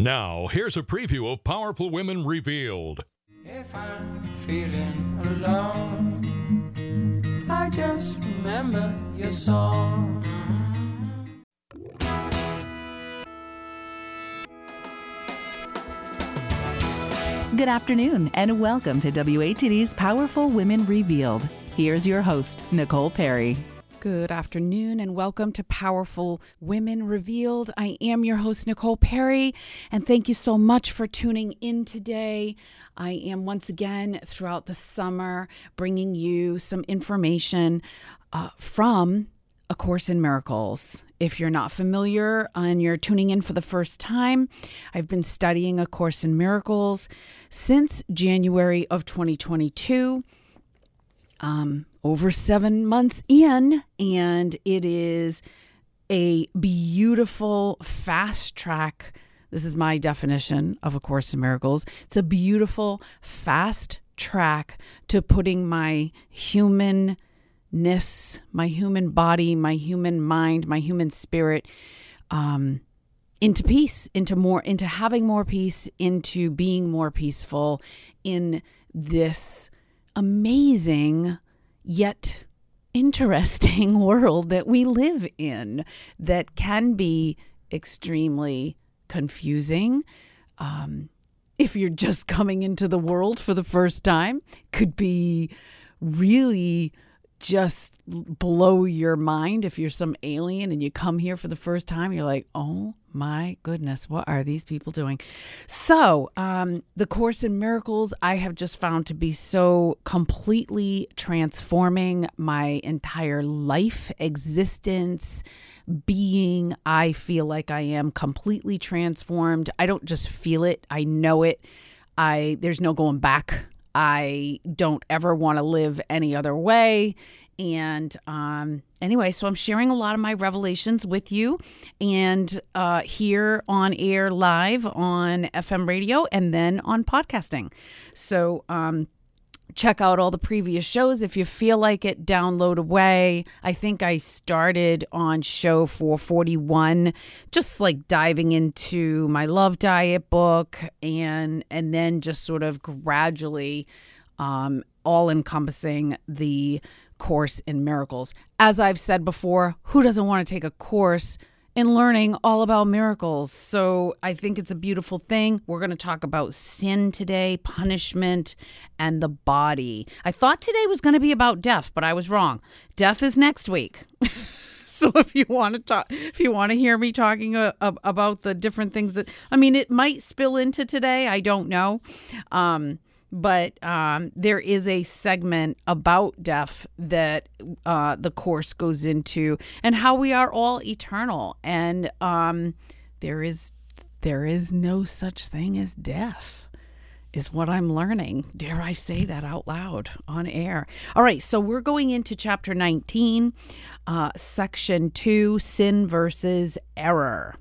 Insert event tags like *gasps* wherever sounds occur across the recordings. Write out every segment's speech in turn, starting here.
Now, here's a preview of Powerful Women Revealed. If I'm feeling alone, I just remember your song. Good afternoon, and welcome to WATD's Powerful Women Revealed. Here's your host, Nicole Perry. Good afternoon and welcome to Powerful Women Revealed. I am your host, Nicole Perry, and thank you so much for tuning in today. I am once again throughout the summer bringing you some information uh, from A Course in Miracles. If you're not familiar and you're tuning in for the first time, I've been studying A Course in Miracles since January of 2022. Um, over seven months in, and it is a beautiful fast track. This is my definition of A Course in Miracles. It's a beautiful fast track to putting my humanness, my human body, my human mind, my human spirit um, into peace, into more, into having more peace, into being more peaceful in this amazing yet interesting *laughs* world that we live in that can be extremely confusing. Um, if you're just coming into the world for the first time, could be really just blow your mind if you're some alien and you come here for the first time you're like oh my goodness what are these people doing? So um, the course in miracles i have just found to be so completely transforming my entire life existence being. I feel like i am completely transformed. I don't just feel it i know it. I there's no going back I don't ever want to live any other way. And um, anyway, so I'm sharing a lot of my revelations with you and uh, here on air live on FM radio and then on podcasting. So, um, check out all the previous shows if you feel like it download away. I think i started on show 441 just like diving into my love diet book and and then just sort of gradually um, all encompassing the course in miracles. As i've said before who doesn't want to take a course in learning all about miracles. So I think it's a beautiful thing. We're going to talk about sin today, punishment, and the body. I thought today was going to be about death, but I was wrong. Death is next week. *laughs* so if you want to talk if you want to hear me talking uh, about the different things that I mean it might spill into today, I don't know. Um but um, there is a segment about death that uh, the course goes into and how we are all eternal. And um, there is there is no such thing as death is what i'm learning. Dare i say that out loud on air? All right so we're going into chapter 19 uh, section 2 sin versus error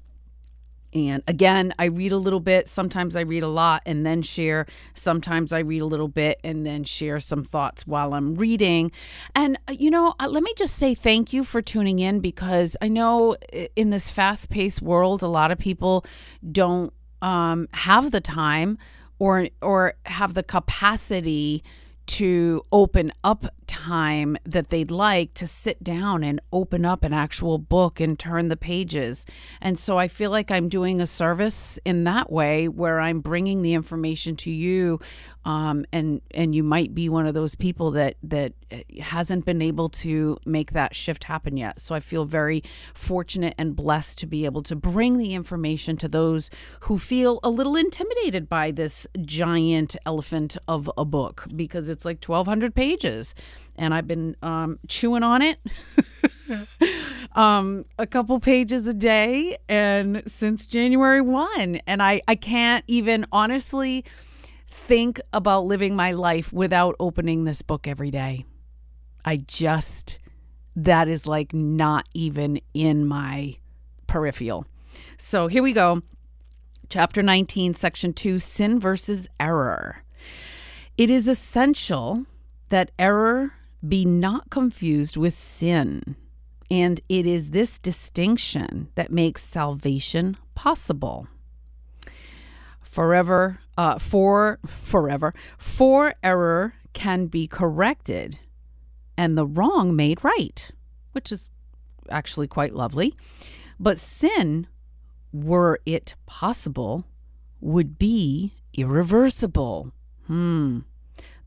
and again, I read a little bit. Sometimes I read a lot and then share. Sometimes I read a little bit and then share some thoughts while I'm reading. And, uh, you know, uh, let me just say thank you for tuning in because I know in this fast paced world, a lot of people don't um, have the time or, or have the capacity to open up time that they'd like to sit down and open up an actual book and turn the pages. And so I feel like I'm doing a service in that way where I'm bringing the information to you um, and and you might be one of those people that that hasn't been able to make that shift happen yet. So I feel very fortunate and blessed to be able to bring the information to those who feel a little intimidated by this giant elephant of a book because it's like 1,200 pages and I've been um, chewing on it *laughs* um, a couple pages a day and since January 1 and I I can't even honestly think about living my life without opening this book every day. I just that is like not even in my peripheral. So here we go. Chapter 19, section 2 Sin versus Error. It is essential that error be not confused with sin. And it is this distinction that makes salvation possible. forever uh, for forever for error can be corrected and the wrong made right which is actually quite lovely but sin were it possible would be irreversible hmm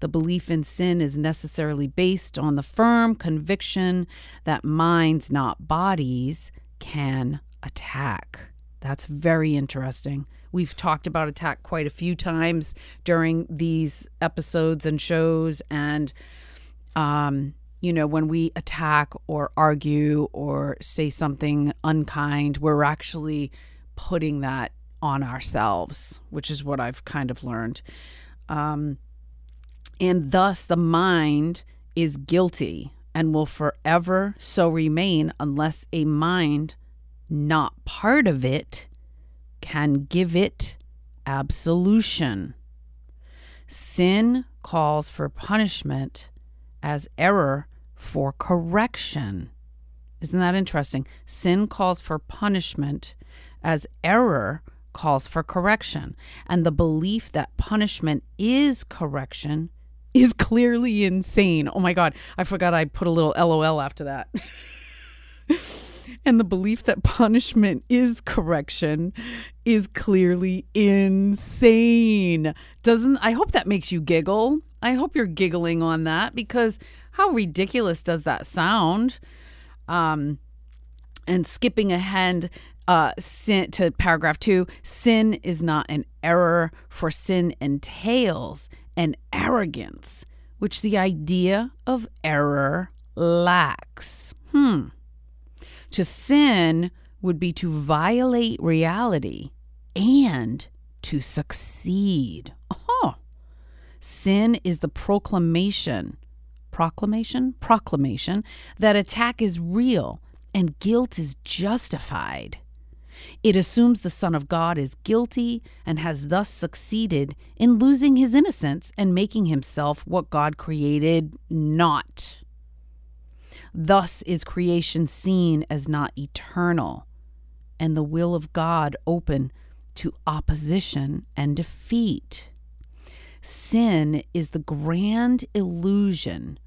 the belief in sin is necessarily based on the firm conviction that minds, not bodies, can attack. That's very interesting. We've talked about attack quite a few times during these episodes and shows. And, um, you know, when we attack or argue or say something unkind, we're actually putting that on ourselves, which is what I've kind of learned. Um, and thus the mind is guilty and will forever so remain unless a mind not part of it can give it absolution. Sin calls for punishment as error for correction. Isn't that interesting? Sin calls for punishment as error calls for correction. And the belief that punishment is correction is *laughs* clearly insane. Oh my God, I forgot I put a little LOL after that. *laughs* and the belief that punishment is correction is clearly insane. Doesn't I hope that makes you giggle? I hope you're giggling on that because how ridiculous does that sound? Um and skipping ahead uh, sin, to paragraph two sin is not an error, for sin entails an arrogance, which the idea of error lacks. Hmm. To sin would be to violate reality and to succeed. Sin is the proclamation, proclamation, proclamation that attack is real and guilt is justified. It assumes the Son of God is guilty and has thus succeeded in losing his innocence and making himself what God created not. Thus is creation seen as not eternal, and the will of God open to opposition and defeat. Sin is the grand illusion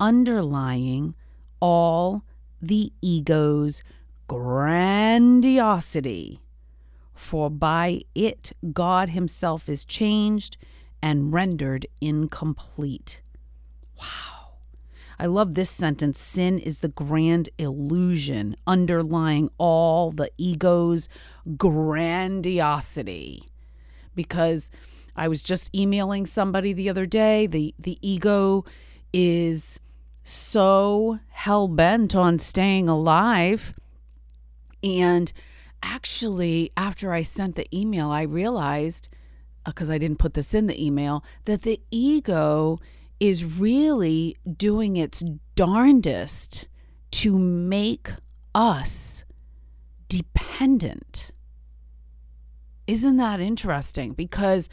underlying all the ego's grandiosity, for by it God Himself is changed and rendered incomplete. Wow. I love this sentence. Sin is the grand illusion underlying all the ego's grandiosity. Because I was just emailing somebody the other day. The the ego is so hell bent on staying alive and actually, after I sent the email, I realized, because uh, I didn't put this in the email, that the ego is really doing its darndest to make us dependent. Isn't that interesting? Because,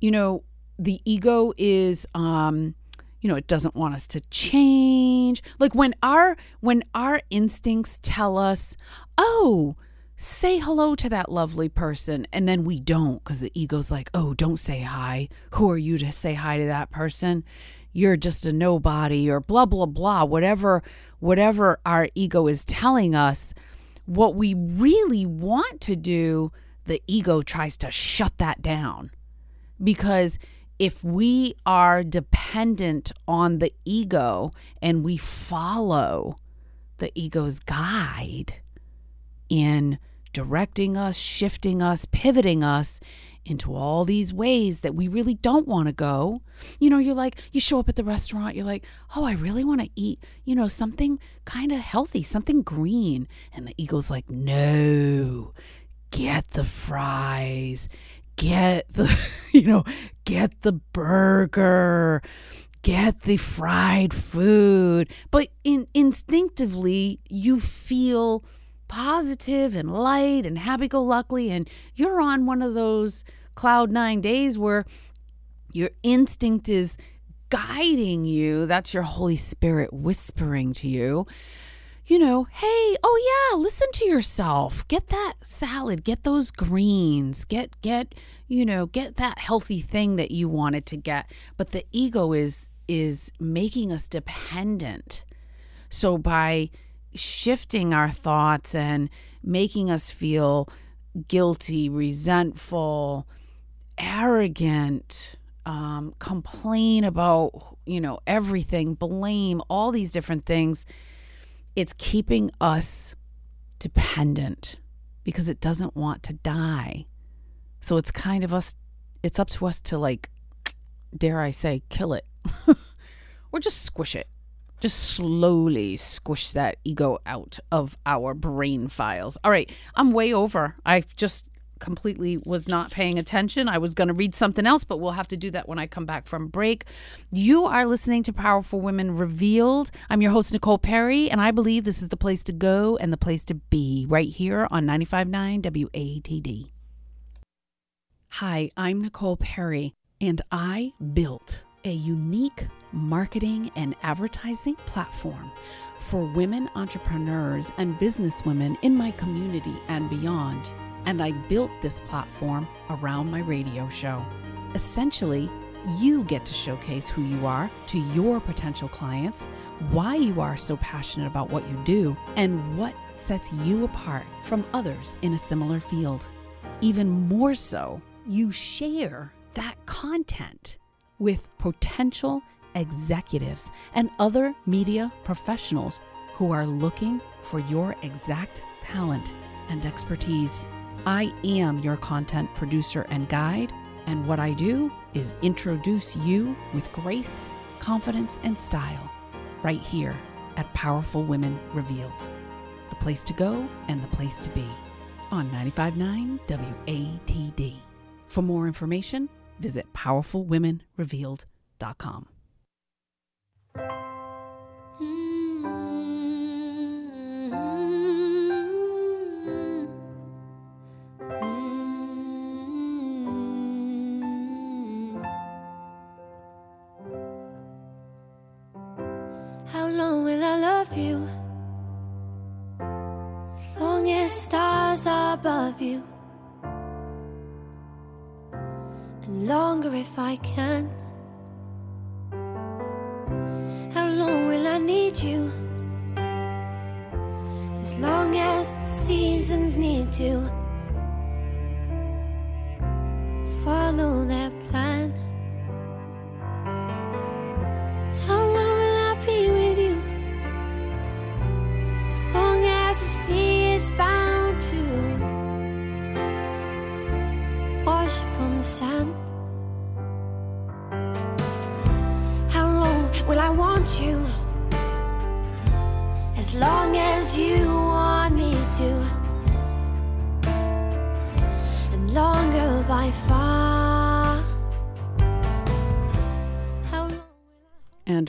you know, the ego is um, you know it doesn't want us to change. Like when our when our instincts tell us oh say hello to that lovely person and then we don't because the ego's like oh don't say hi. Who are you to say hi to that person? You're just a nobody or blah blah blah. Whatever whatever our ego is telling us what we really want to do the ego tries to shut that down. Because if we are dependent on the ego and we follow the ego's guide in directing us, shifting us, pivoting us into all these ways that we really don't want to go. You know, you're like, you show up at the restaurant, you're like, oh, I really want to eat, you know, something kind of healthy, something green. And the ego's like, no, get the fries, get the *laughs* you know get the burger get the fried food. But in, instinctively you feel positive and light and happy-go-lucky and you're on one of those cloud nine days where your instinct is guiding you. That's your holy spirit whispering to you you know, hey, oh yeah, listen to yourself. Get that salad, get those greens, get get, you know, get that healthy thing that you wanted to get. But the ego is is making us dependent. So by shifting our thoughts and making us feel guilty, resentful, arrogant, um, complain about, you know, everything, blame, all these different things, it's keeping us dependent because it doesn't want to die. So it's kind of us, it's up to us to like, dare I say, kill it *laughs* or just squish it just slowly squish that ego out of our brain files. All right, I'm way over. I just completely was not paying attention. I was going to read something else, but we'll have to do that when I come back from break. You are listening to Powerful Women Revealed. I'm your host, Nicole Perry, and I believe this is the place to go and the place to be right here on 95.9 WATD. Hi, I'm Nicole Perry, and I built a unique marketing and advertising platform for women entrepreneurs and businesswomen in my community and beyond. And I built this platform around my radio show. Essentially, you get to showcase who you are to your potential clients, why you are so passionate about what you do, and what sets you apart from others in a similar field. Even more so, you share that content with potential executives and other media professionals who are looking for your exact talent and expertise. I am your content producer and guide, and what I do is introduce you with grace, confidence, and style right here at Powerful Women Revealed. The place to go and the place to be on 959 WATD. For more information, visit powerfulwomenrevealed.com.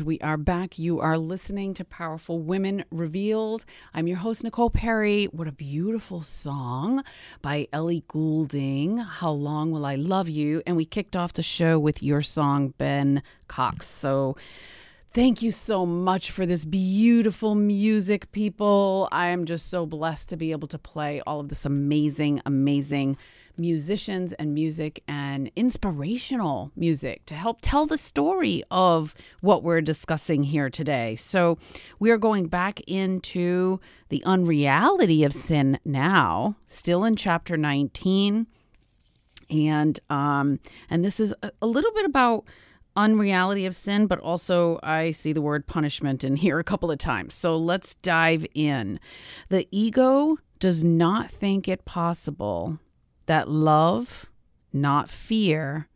We are back. You are listening to Powerful Women Revealed. I'm your host, Nicole Perry. What a beautiful song by Ellie Goulding. How Long Will I Love You? And we kicked off the show with your song, Ben Cox. So thank you so much for this beautiful music, people. I am just so blessed to be able to play all of this amazing, amazing musicians and music and inspirational music to help tell the story of what we're discussing here today. So, we are going back into the unreality of sin now, still in chapter 19. And um and this is a, little bit about unreality of sin, but also I see the word punishment in here a couple of times. So let's dive in. The ego does not think it possible that love, not fear,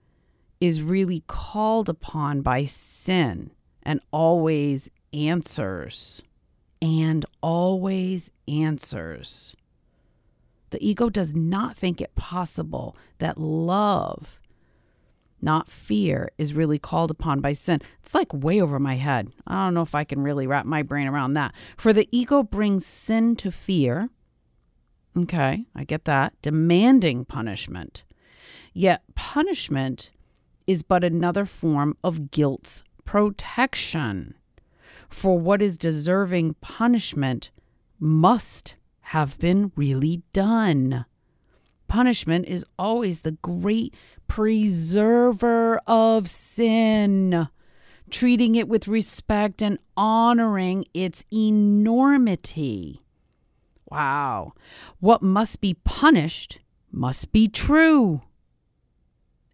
is really called upon by sin and always answers. And always answers. The ego does not think it possible that love, not fear, is really called upon by sin. It's like way over my head. I don't know if I can really wrap my brain around that. For the ego brings sin to fear. Okay, I get that. Demanding punishment. Yet punishment is but another form of guilt's protection. For what is deserving punishment must have been really done. Punishment is always the great preserver of sin, treating it with respect and honoring its enormity. Wow. What must be punished must be true.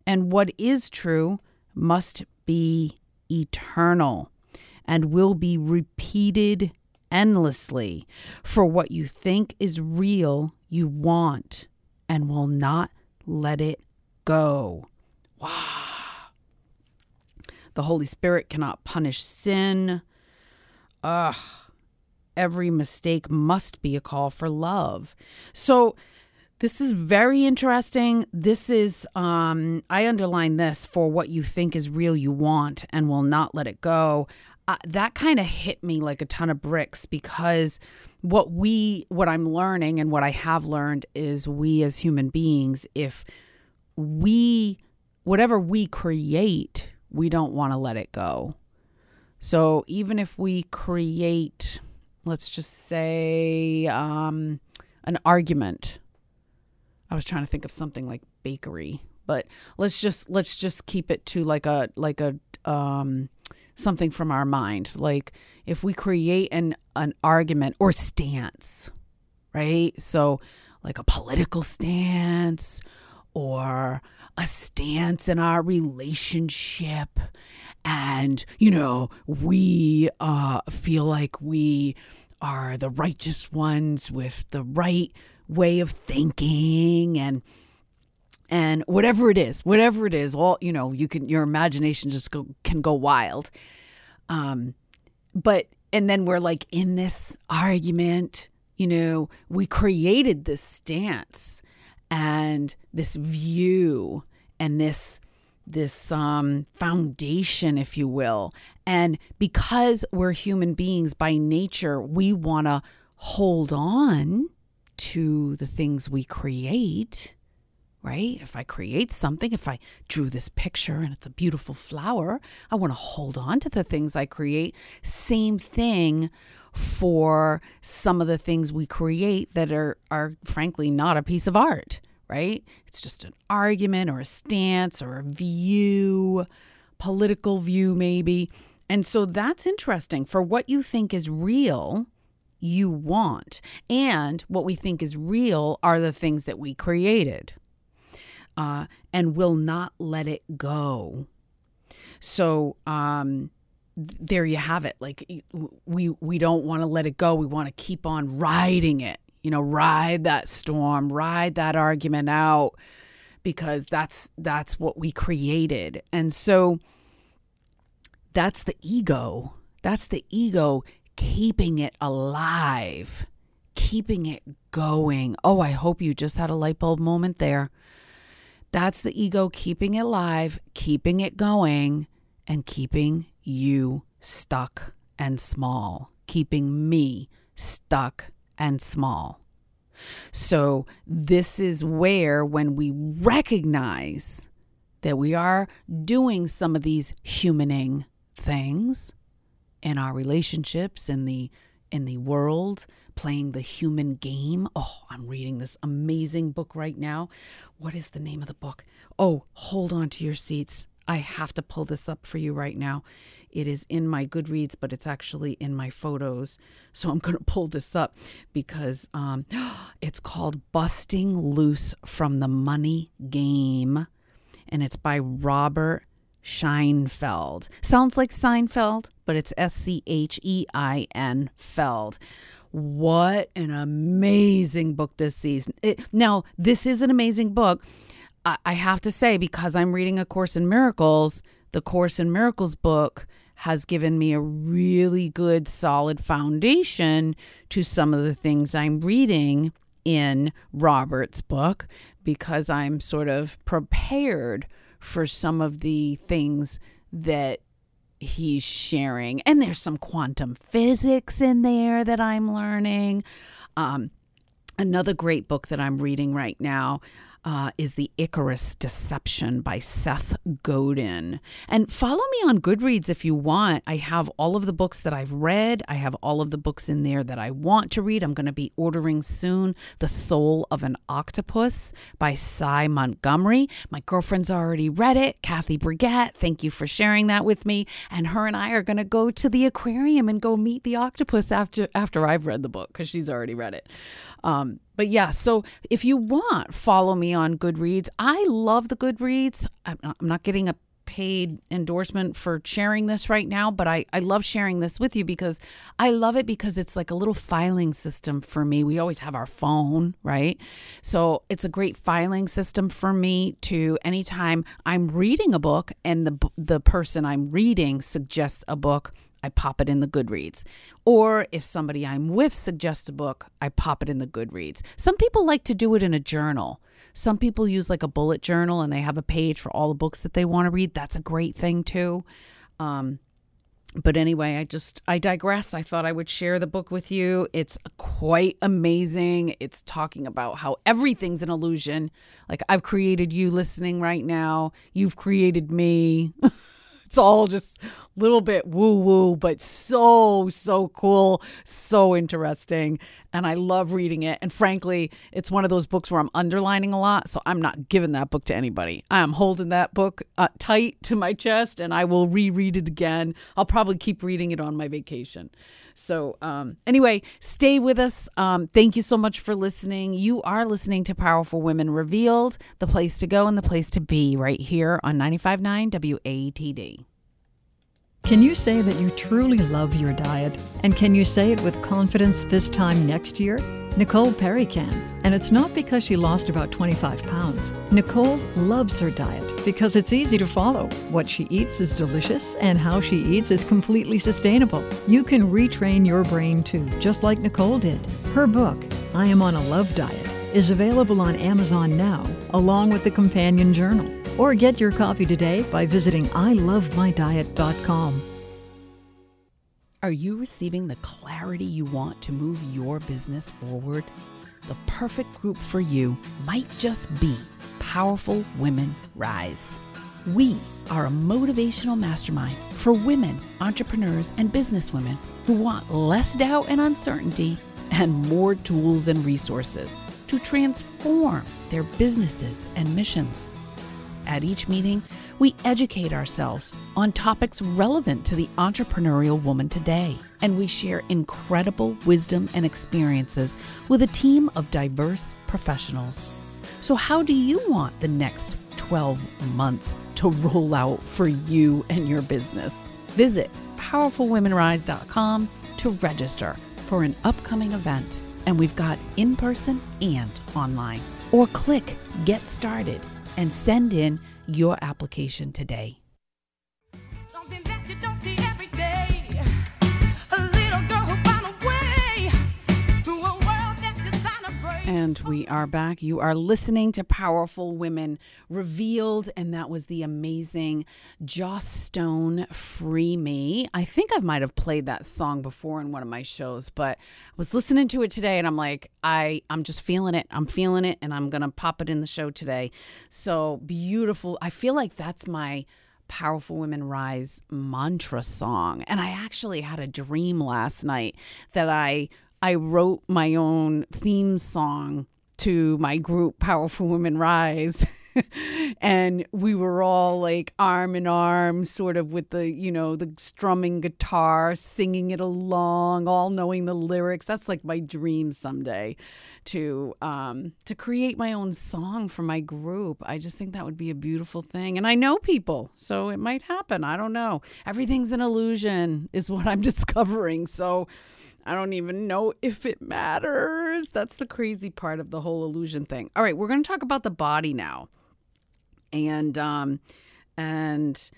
And what is true must be eternal and will be repeated endlessly. For what you think is real, you want and will not let it go. Wow. The Holy Spirit cannot punish sin. Ugh. Every mistake must be a call for love. So, this is very interesting. This is, um, I underline this for what you think is real, you want, and will not let it go. Uh, that kind of hit me like a ton of bricks because what we, what I'm learning and what I have learned is we as human beings, if we, whatever we create, we don't want to let it go. So even if we create, let's just say, um, an argument I was trying to think of something like bakery, but let's just let's just keep it to like a like a um something from our mind. Like if we create an an argument or stance, right? So like a political stance or a stance in our relationship and you know we uh feel like we are the righteous ones with the right way of thinking and and whatever it is whatever it is all you know you can your imagination just go, can go wild um but and then we're like in this argument you know we created this stance and this view and this this um, foundation, if you will. And because we're human beings by nature, we want to hold on to the things we create, right? If I create something, if I drew this picture and it's a beautiful flower, I want to hold on to the things I create. Same thing for some of the things we create that are are frankly not a piece of art, right? It's just an argument or a stance or a view, political view maybe. And so that's interesting for what you think is real you want. And what we think is real are the things that we created uh, and will not let it go. So, um, there you have it like we we don't want to let it go we want to keep on riding it you know ride that storm ride that argument out because that's that's what we created and so that's the ego that's the ego keeping it alive, keeping it going. Oh, I hope you just had a light bulb moment there. That's the ego keeping it alive, keeping it going, and keeping you stuck and small, keeping me stuck and small. So, this is where, when we recognize that we are doing some of these humaning things, in our relationships in the in the world playing the human game. Oh i'm reading this amazing book right now. What is the name of the book? Oh hold on to your seats. I have to pull this up for you right now. It is in my goodreads but it's actually in my photos. So i'm going to pull this up because um, *gasps* it's called busting loose from the money game and it's by robert Scheinfeld. Sounds like Seinfeld, but it's S C H E I N Feld. What an amazing book this season. It, now, this is an amazing book. I, I have to say, because I'm reading A Course in Miracles, the Course in Miracles book has given me a really good, solid foundation to some of the things I'm reading in Robert's book because I'm sort of prepared for some of the things that he's sharing. And there's some quantum physics in there that I'm learning. Um, another great book that I'm reading right now. Uh, is The Icarus Deception by Seth Godin. And follow me on Goodreads if you want. I have all of the books that I've read, I have all of the books in there that I want to read. I'm going to be ordering soon The Soul of an Octopus by Sy Montgomery. My girlfriend's already read it, Kathy Brigette. Thank you for sharing that with me. And her and I are going to go to the aquarium and go meet the octopus after after I've read the book because she's already read it. Um, but yeah, so if you want, follow me on Goodreads. I love the Goodreads. I'm not, I'm not getting a paid endorsement for sharing this right now, but I, I love sharing this with you because I love it because it's like a little filing system for me. We always have our phone, right? So it's a great filing system for me to anytime I'm reading a book and the the person I'm reading suggests a book, I pop it in the Goodreads. Or if somebody I'm with suggests a book, I pop it in the Goodreads. Some people like to do it in a journal. Some people use like a bullet journal and they have a page for all the books that they want to read. That's a great thing too. Um, but anyway, I just I digress. I thought I would share the book with you. It's quite amazing. It's talking about how everything's an illusion. Like I've created you listening right now. You've created me. *laughs* it's all just a little bit woo woo, but so, so cool, so interesting. And I love reading it. And frankly, it's one of those books where I'm underlining a lot. So I'm not giving that book to anybody. I'm holding that book uh, tight to my chest and I will reread it again. I'll probably keep reading it on my vacation. So, um, anyway, stay with us. Um, thank you so much for listening. You are listening to Powerful Women Revealed, the place to go and the place to be right here on 95.9 WATD. Can you say that you truly love your diet? And can you say it with confidence this time next year? Nicole Perry can. And it's not because she lost about 25 pounds. Nicole loves her diet because it's easy to follow. What she eats is delicious, and how she eats is completely sustainable. You can retrain your brain too, just like Nicole did. Her book, I Am on a Love Diet, is available on Amazon now, along with the companion journal. Or get your copy today by visiting ilovemydiet.com. Are you receiving the clarity you want to move your business forward? The perfect group for you might just be Powerful Women Rise. We are a motivational mastermind for women, entrepreneurs, and businesswomen who want less doubt and uncertainty and more tools and resources to transform their businesses and missions. At each meeting, we educate ourselves on topics relevant to the entrepreneurial woman today, and we share incredible wisdom and experiences with a team of diverse professionals. So, how do you want the next 12 months to roll out for you and your business? Visit powerfulwomenrise.com to register for an upcoming event, and we've got in person and online. Or click Get Started and send in your application today. And we are back. You are listening to Powerful Women Revealed, and that was the amazing Joss Stone Free Me. I think I might have played that song before in one of my shows, but I was listening to it today and I'm like, I, I'm just feeling it. I'm feeling it, and I'm gonna pop it in the show today. So beautiful. I feel like that's my Powerful Women Rise mantra song. And I actually had a dream last night that I I wrote my own theme song to my group Powerful Women Rise. *laughs* and we were all like arm in arm sort of with the you know the strumming guitar singing it along all knowing the lyrics that's like my dream someday to um to create my own song for my group i just think that would be a beautiful thing and i know people so it might happen i don't know everything's an illusion is what i'm *laughs* discovering so I don't even know if it matters. That's the crazy part of the whole illusion thing. All right, we're going to talk about the body now. And um and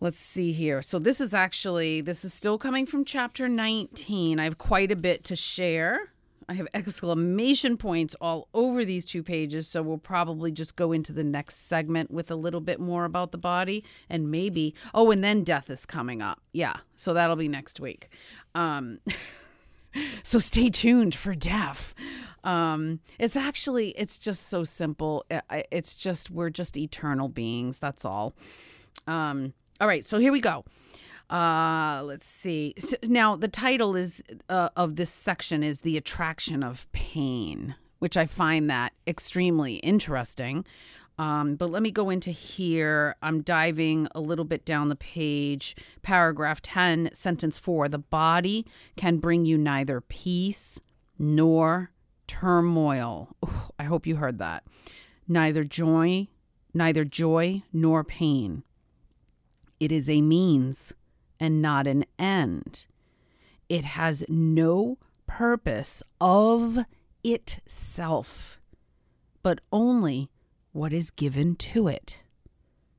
let's see here. So this is actually this is still coming from chapter 19. I have quite a bit to share. I have exclamation points all over these two pages, so we'll probably just go into the next segment with a little bit more about the body and maybe oh, and then death is coming up. Yeah, so that'll be next week. Um *laughs* so stay tuned for deaf. Um, it's actually, it's just so simple. It's just, we're just eternal beings. That's all. Um, all right, so here we go. Uh, let's see. So now, the title is uh, of this section is the attraction of pain, which I find that extremely interesting. Um, but let me go into here. I'm diving a little bit down the page. Paragraph 10, sentence 4 The body can bring you neither peace nor turmoil. Ooh, I hope you heard that. Neither joy, neither joy nor pain. It is a means and not an end. It has no purpose of itself, but only what is given to it.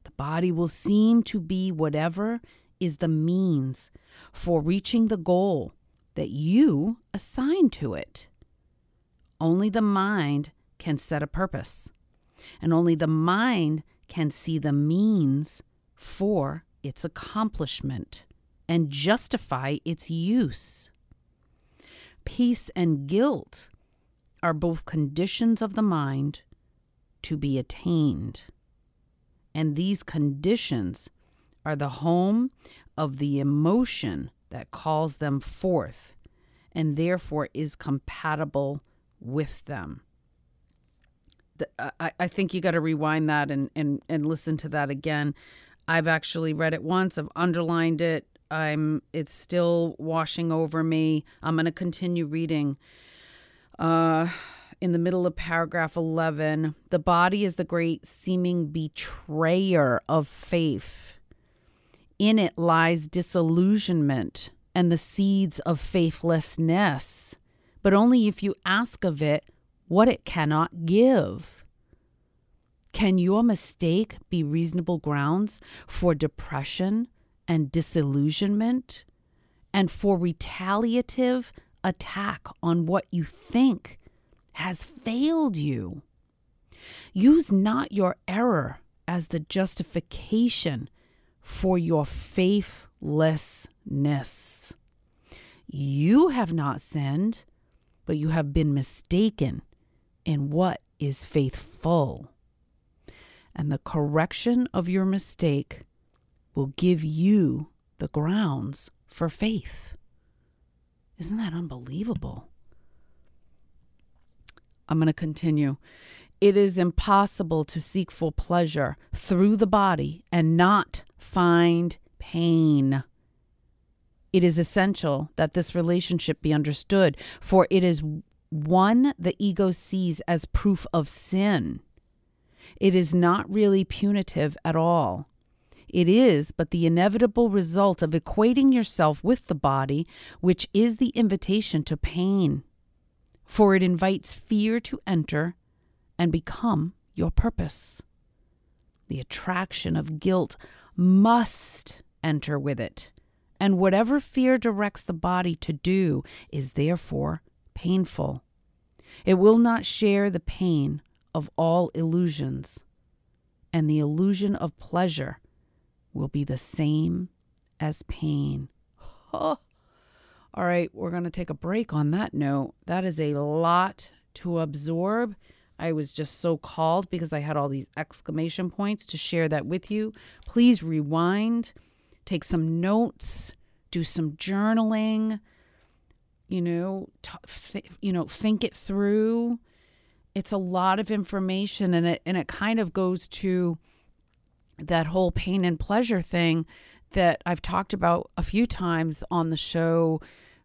The body will seem to be whatever is the means for reaching the goal that you assign to it. Only the mind can set a purpose, and only the mind can see the means for its accomplishment and justify its use. Peace and guilt are both conditions of the mind to be attained. And these conditions are the home of the emotion that calls them forth and therefore is compatible with them. The, I, I think you got to rewind that and, and, and listen to that again. I've actually read it once, I've underlined it. I'm it's still washing over me. I'm going to continue reading. Uh in the middle of paragraph 11, the body is the great seeming betrayer of faith. In it lies disillusionment and the seeds of faithlessness, but only if you ask of it what it cannot give. Can your mistake be reasonable grounds for depression and disillusionment and for retaliative attack on what you think has failed you? Use not your error as the justification for your faithlessness. You have not sinned, but you have been mistaken in what is faithful. And the correction of your mistake will give you the grounds for faith. Isn't that unbelievable? I'm going to continue. It is impossible to seek full pleasure through the body and not find pain. It is essential that this relationship be understood, for it is one the ego sees as proof of sin. It is not really punitive at all. It is but the inevitable result of equating yourself with the body, which is the invitation to pain for it invites fear to enter and become your purpose. The attraction of guilt must enter with it, and whatever fear directs the body to do is therefore painful. It will not share the pain of all illusions, and the illusion of pleasure will be the same as pain. All right, we're going to take a break on that note. That is a lot to absorb. I was just so called because I had all these exclamation points to share that with you. Please rewind, take some notes, do some journaling, you know, you know, think it through. It's a lot of information and it and it kind of goes to that whole pain and pleasure thing that I've talked about a few times on the show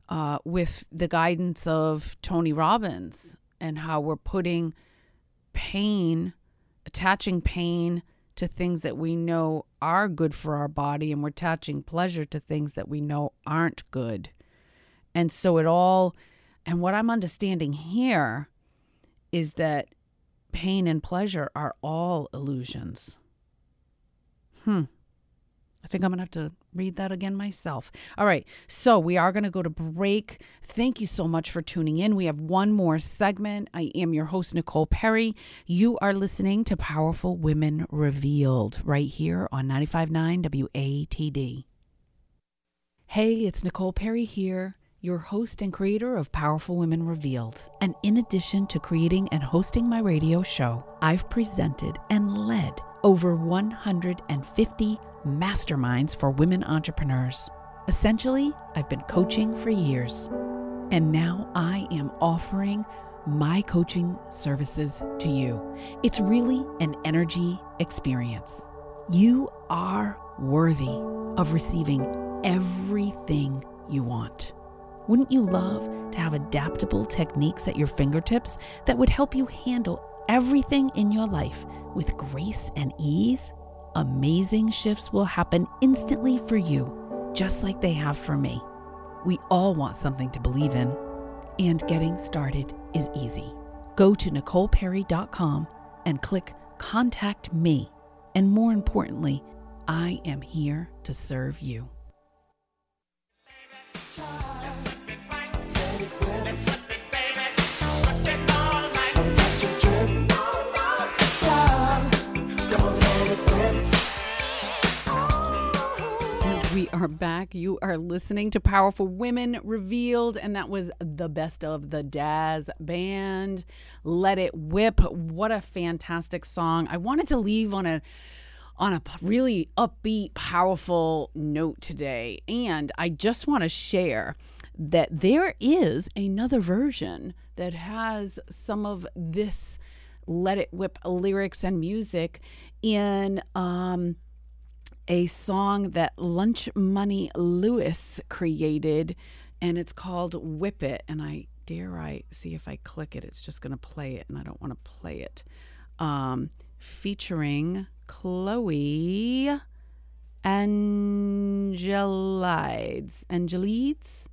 uh, with the guidance of Tony Robbins and how we're putting pain, attaching pain to things that we know are good for our body, and we're attaching pleasure to things that we know aren't good. And so it all, and what I'm understanding here is that pain and pleasure are all illusions. Hmm. I think I'm going to have to read that again myself. All right. So we are going to go to break. Thank you so much for tuning in. We have one more segment. I am your host, Nicole Perry. You are listening to Powerful Women Revealed right here on 95.9 WATD. Hey, it's Nicole Perry here. Your host and creator of Powerful Women Revealed. And in addition to creating and hosting my radio show, I've presented and led over 150 masterminds for women entrepreneurs. Essentially, I've been coaching for years. And now I am offering my coaching services to you. It's really an energy experience. You are worthy of receiving everything you want. Wouldn't you love to have adaptable techniques at your fingertips that would help you handle everything in your life with grace and ease? Amazing shifts will happen instantly for you, just like they have for me. We all want something to believe in, and getting started is easy. Go to NicolePerry.com and click Contact Me. And more importantly, I am here to serve you. We are back. You are listening to Powerful Women Revealed, and that was the best of the Dazz Band. Let It Whip. What a fantastic song. I wanted to leave on a on a really upbeat, powerful note today. And I just want to share that there is another version that has some of this Let It Whip lyrics and music in um a song that Lunch Money Lewis created, and it's called Whip It. And I dare I see if I click it, it's just going to play it, and I don't want to play it. Um, featuring Chloe Angelides. Angelides?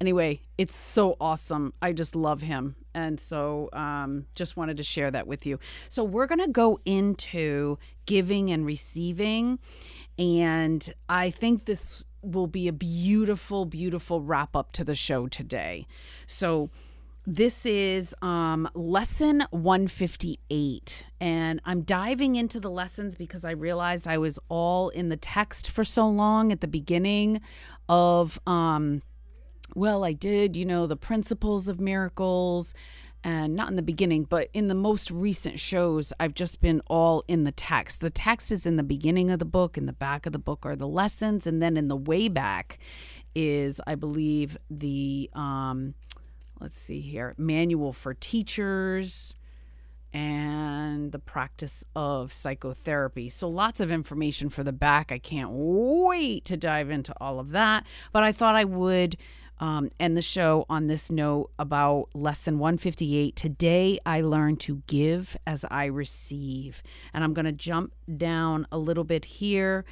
Anyway, it's so awesome. I just love him. And so um, just wanted to share that with you. So we're going to go into giving and receiving. And I think this will be a beautiful, beautiful wrap up to the show today. So this is um, lesson 158. And I'm diving into the lessons because I realized I was all in the text for so long at the beginning of. Um, well, I did, you know, the principles of miracles, and not in the beginning, but in the most recent shows, I've just been all in the text. The text is in the beginning of the book, in the back of the book are the lessons, and then in the way back is, I believe, the, um, let's see here, manual for teachers and the practice of psychotherapy. So, lots of information for the back. I can't wait to dive into all of that. But I thought I would um, end the show on this note about lesson 158. Today, I learned to give as I receive. And I'm going to jump down a little bit here.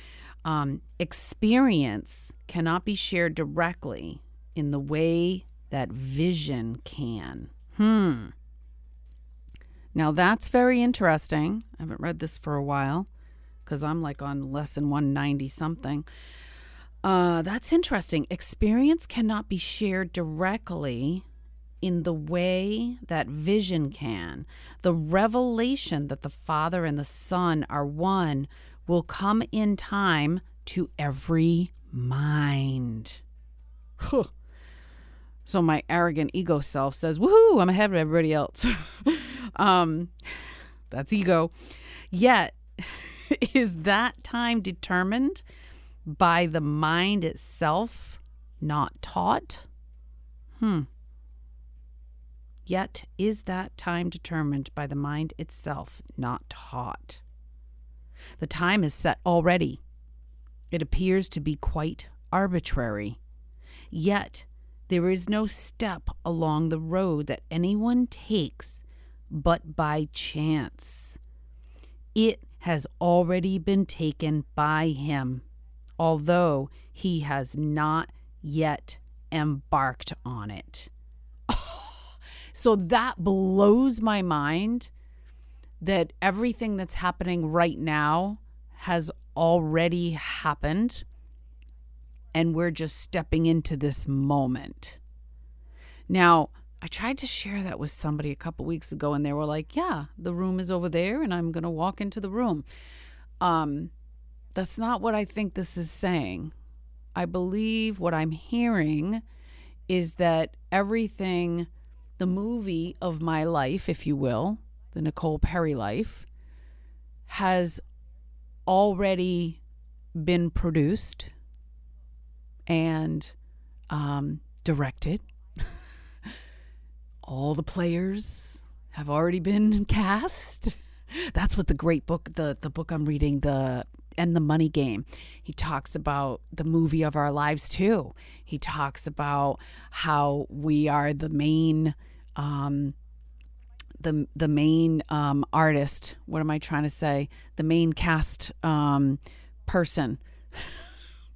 Um, experience cannot be shared directly in the way that vision can. Hmm. Now that's very interesting. I haven't read this for a while because I'm like on lesson 190 something. Uh, that's interesting. Experience cannot be shared directly in the way that vision can. The revelation that the Father and the Son are one will come in time to every mind. Huh. So my arrogant ego self says, "Woohoo! I'm ahead of everybody else." *laughs* um, that's ego. Yet, *laughs* is that time determined by the mind itself, not taught? Hmm. Yet, is that time determined by the mind itself, not taught? The time is set already. It appears to be quite arbitrary. Yet, there is no step along the road that anyone takes but by chance. It has already been taken by him, although he has not yet embarked on it. *laughs* so that blows my mind that everything that's happening right now has already happened and we're just stepping into this moment. Now, I tried to share that with somebody a couple weeks ago and they were like, "Yeah, the room is over there and I'm going to walk into the room." Um that's not what I think this is saying. I believe what I'm hearing is that everything, the movie of my life, if you will, the Nicole Perry life, has already been produced and um, directed. *laughs* All the players have already been *laughs* cast. That's what the great book, the the book I'm reading, the and the money game. He talks about the movie of our lives too. He talks about how we are the main um, the the main um, artist. What am I trying to say? The main cast um, person.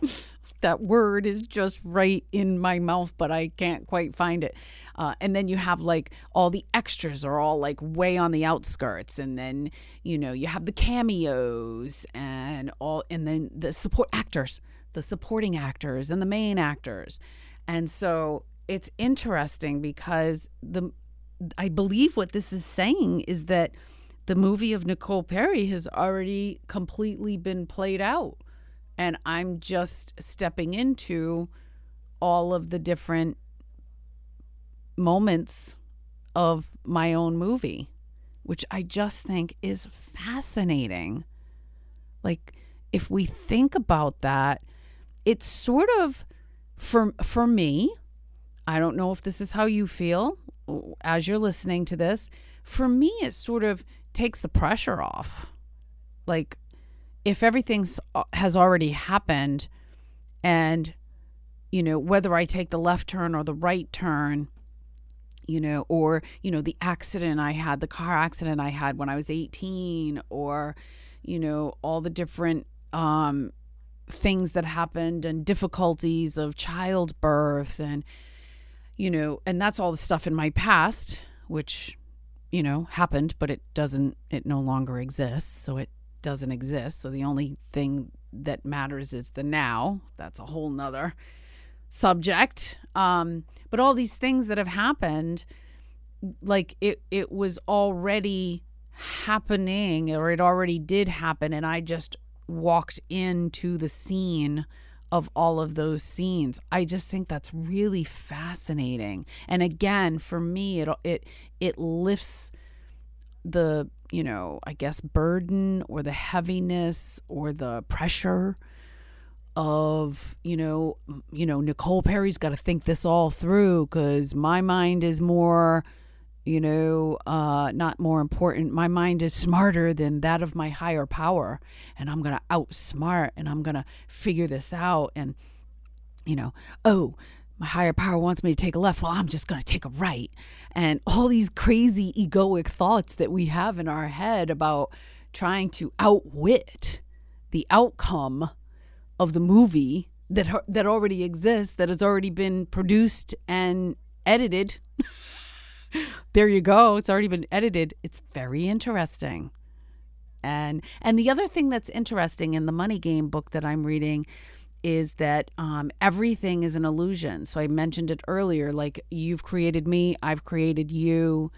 *laughs* that word is just right in my mouth, but I can't quite find it. Uh, and then you have like all the extras are all like way on the outskirts, and then you know you have the cameos and all, and then the support actors, the supporting actors, and the main actors, and so it's interesting because the I believe what this is saying is that the movie of Nicole Perry has already completely been played out. And I'm just stepping into all of the different moments of my own movie, which I just think is fascinating. Like, if we think about that, it's sort of for for me, I don't know if this is how you feel as you're listening to this. For me, it sort of takes the pressure off. Like, if everything's uh, has already happened, and you know whether I take the left turn or the right turn, you know, or you know the accident I had, the car accident I had when I was 18, or you know all the different um, things that happened and difficulties of childbirth and you know, and that's all the stuff in my past, which, you know, happened, but it doesn't, it no longer exists. So it doesn't exist. So the only thing that matters is the now. That's a whole nother subject. Um, but all these things that have happened, like it, it was already happening or it already did happen. And I just walked into the scene of all of those scenes. I just think that's really fascinating. And again, for me it it it lifts the, you know, I guess burden or the heaviness or the pressure of, you know, you know, Nicole Perry's got to think this all through cuz my mind is more you know, uh, not more important. My mind is smarter than that of my higher power, and I'm gonna outsmart and I'm gonna figure this out. And, you know, oh, my higher power wants me to take a left. Well, I'm just gonna take a right. And all these crazy egoic thoughts that we have in our head about trying to outwit the outcome of the movie that that already exists, that has already been produced and edited. *laughs* there you go. It's already been edited. It's very interesting. And and the other thing that's interesting in the Money Game book that I'm reading is that um, everything is an illusion. So I mentioned it earlier. Like you've created me, I've created you.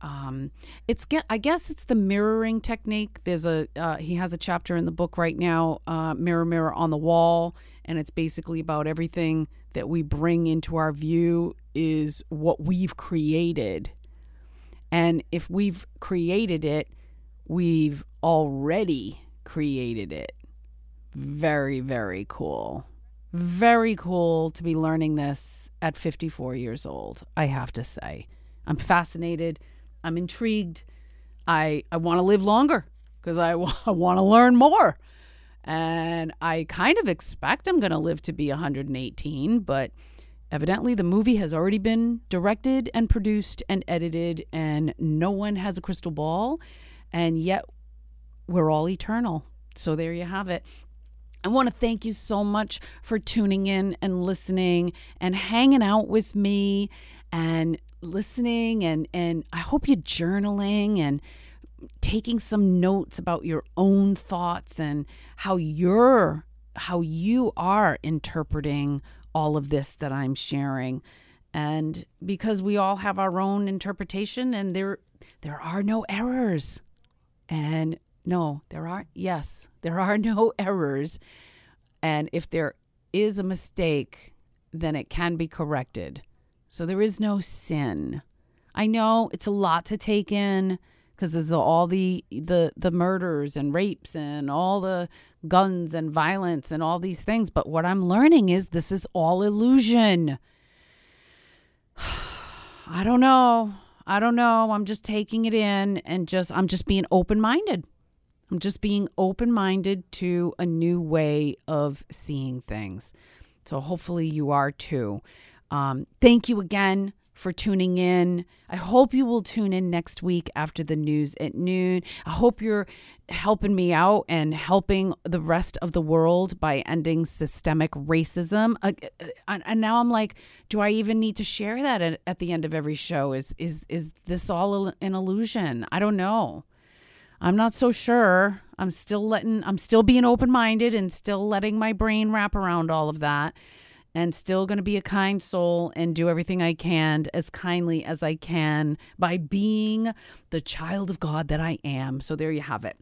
Um, it's. I guess it's the mirroring technique. There's a uh, he has a chapter in the book right now, uh, mirror mirror on the wall, and it's basically about everything that we bring into our view is what we've created. And if we've created it, we've already created it. Very, very cool. Very cool to be learning this at 54 years old, I have to say. I'm fascinated. I'm intrigued. I, I want to live longer because I, *laughs* w- I want to learn more. And I kind of expect I'm going to live to be 118, but evidently the movie has already been directed and produced and edited, and no one has a crystal ball. And yet we're all eternal. So there you have it. I want to thank you so much for tuning in and listening and hanging out with me and listening and and I hope you're journaling and taking some notes about your own thoughts and how you're how you are interpreting all of this that I'm sharing. And because we all have our own interpretation and there there are no errors. And no there are yes there are *laughs* no errors and if there is a mistake then it can be corrected So there is no sin. I know it's a lot to take in because there's all the the the murders and rapes and all the guns and violence and all these things, but what I'm learning is this is all illusion. *sighs* I don't know. I don't know. I'm just taking it in and just I'm just being open-minded. I'm just being open-minded to a new way of seeing things. So hopefully you are too. Um, thank you again for tuning in. I hope you will tune in next week after the news at noon. I hope you're helping me out and helping the rest of the world by ending systemic racism. Uh, uh, and and now I'm like, do I even need to share that at, at the end of every show? Is is is this all an illusion? I don't know. I'm not so sure. I'm still letting I'm still being open-minded and still letting my brain wrap around all of that and still going to be a kind soul and do everything I can as kindly as I can by being the child of God that I am. So there you have it.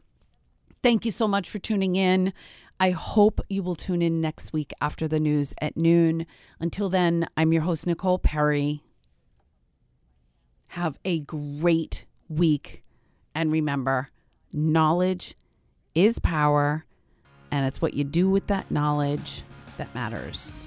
Thank you so much for tuning in. I hope you will tune in next week after the news at noon. Until then, I'm your host, Nicole Perry. Have a great week. And remember, knowledge is power, and it's what you do with that knowledge that matters.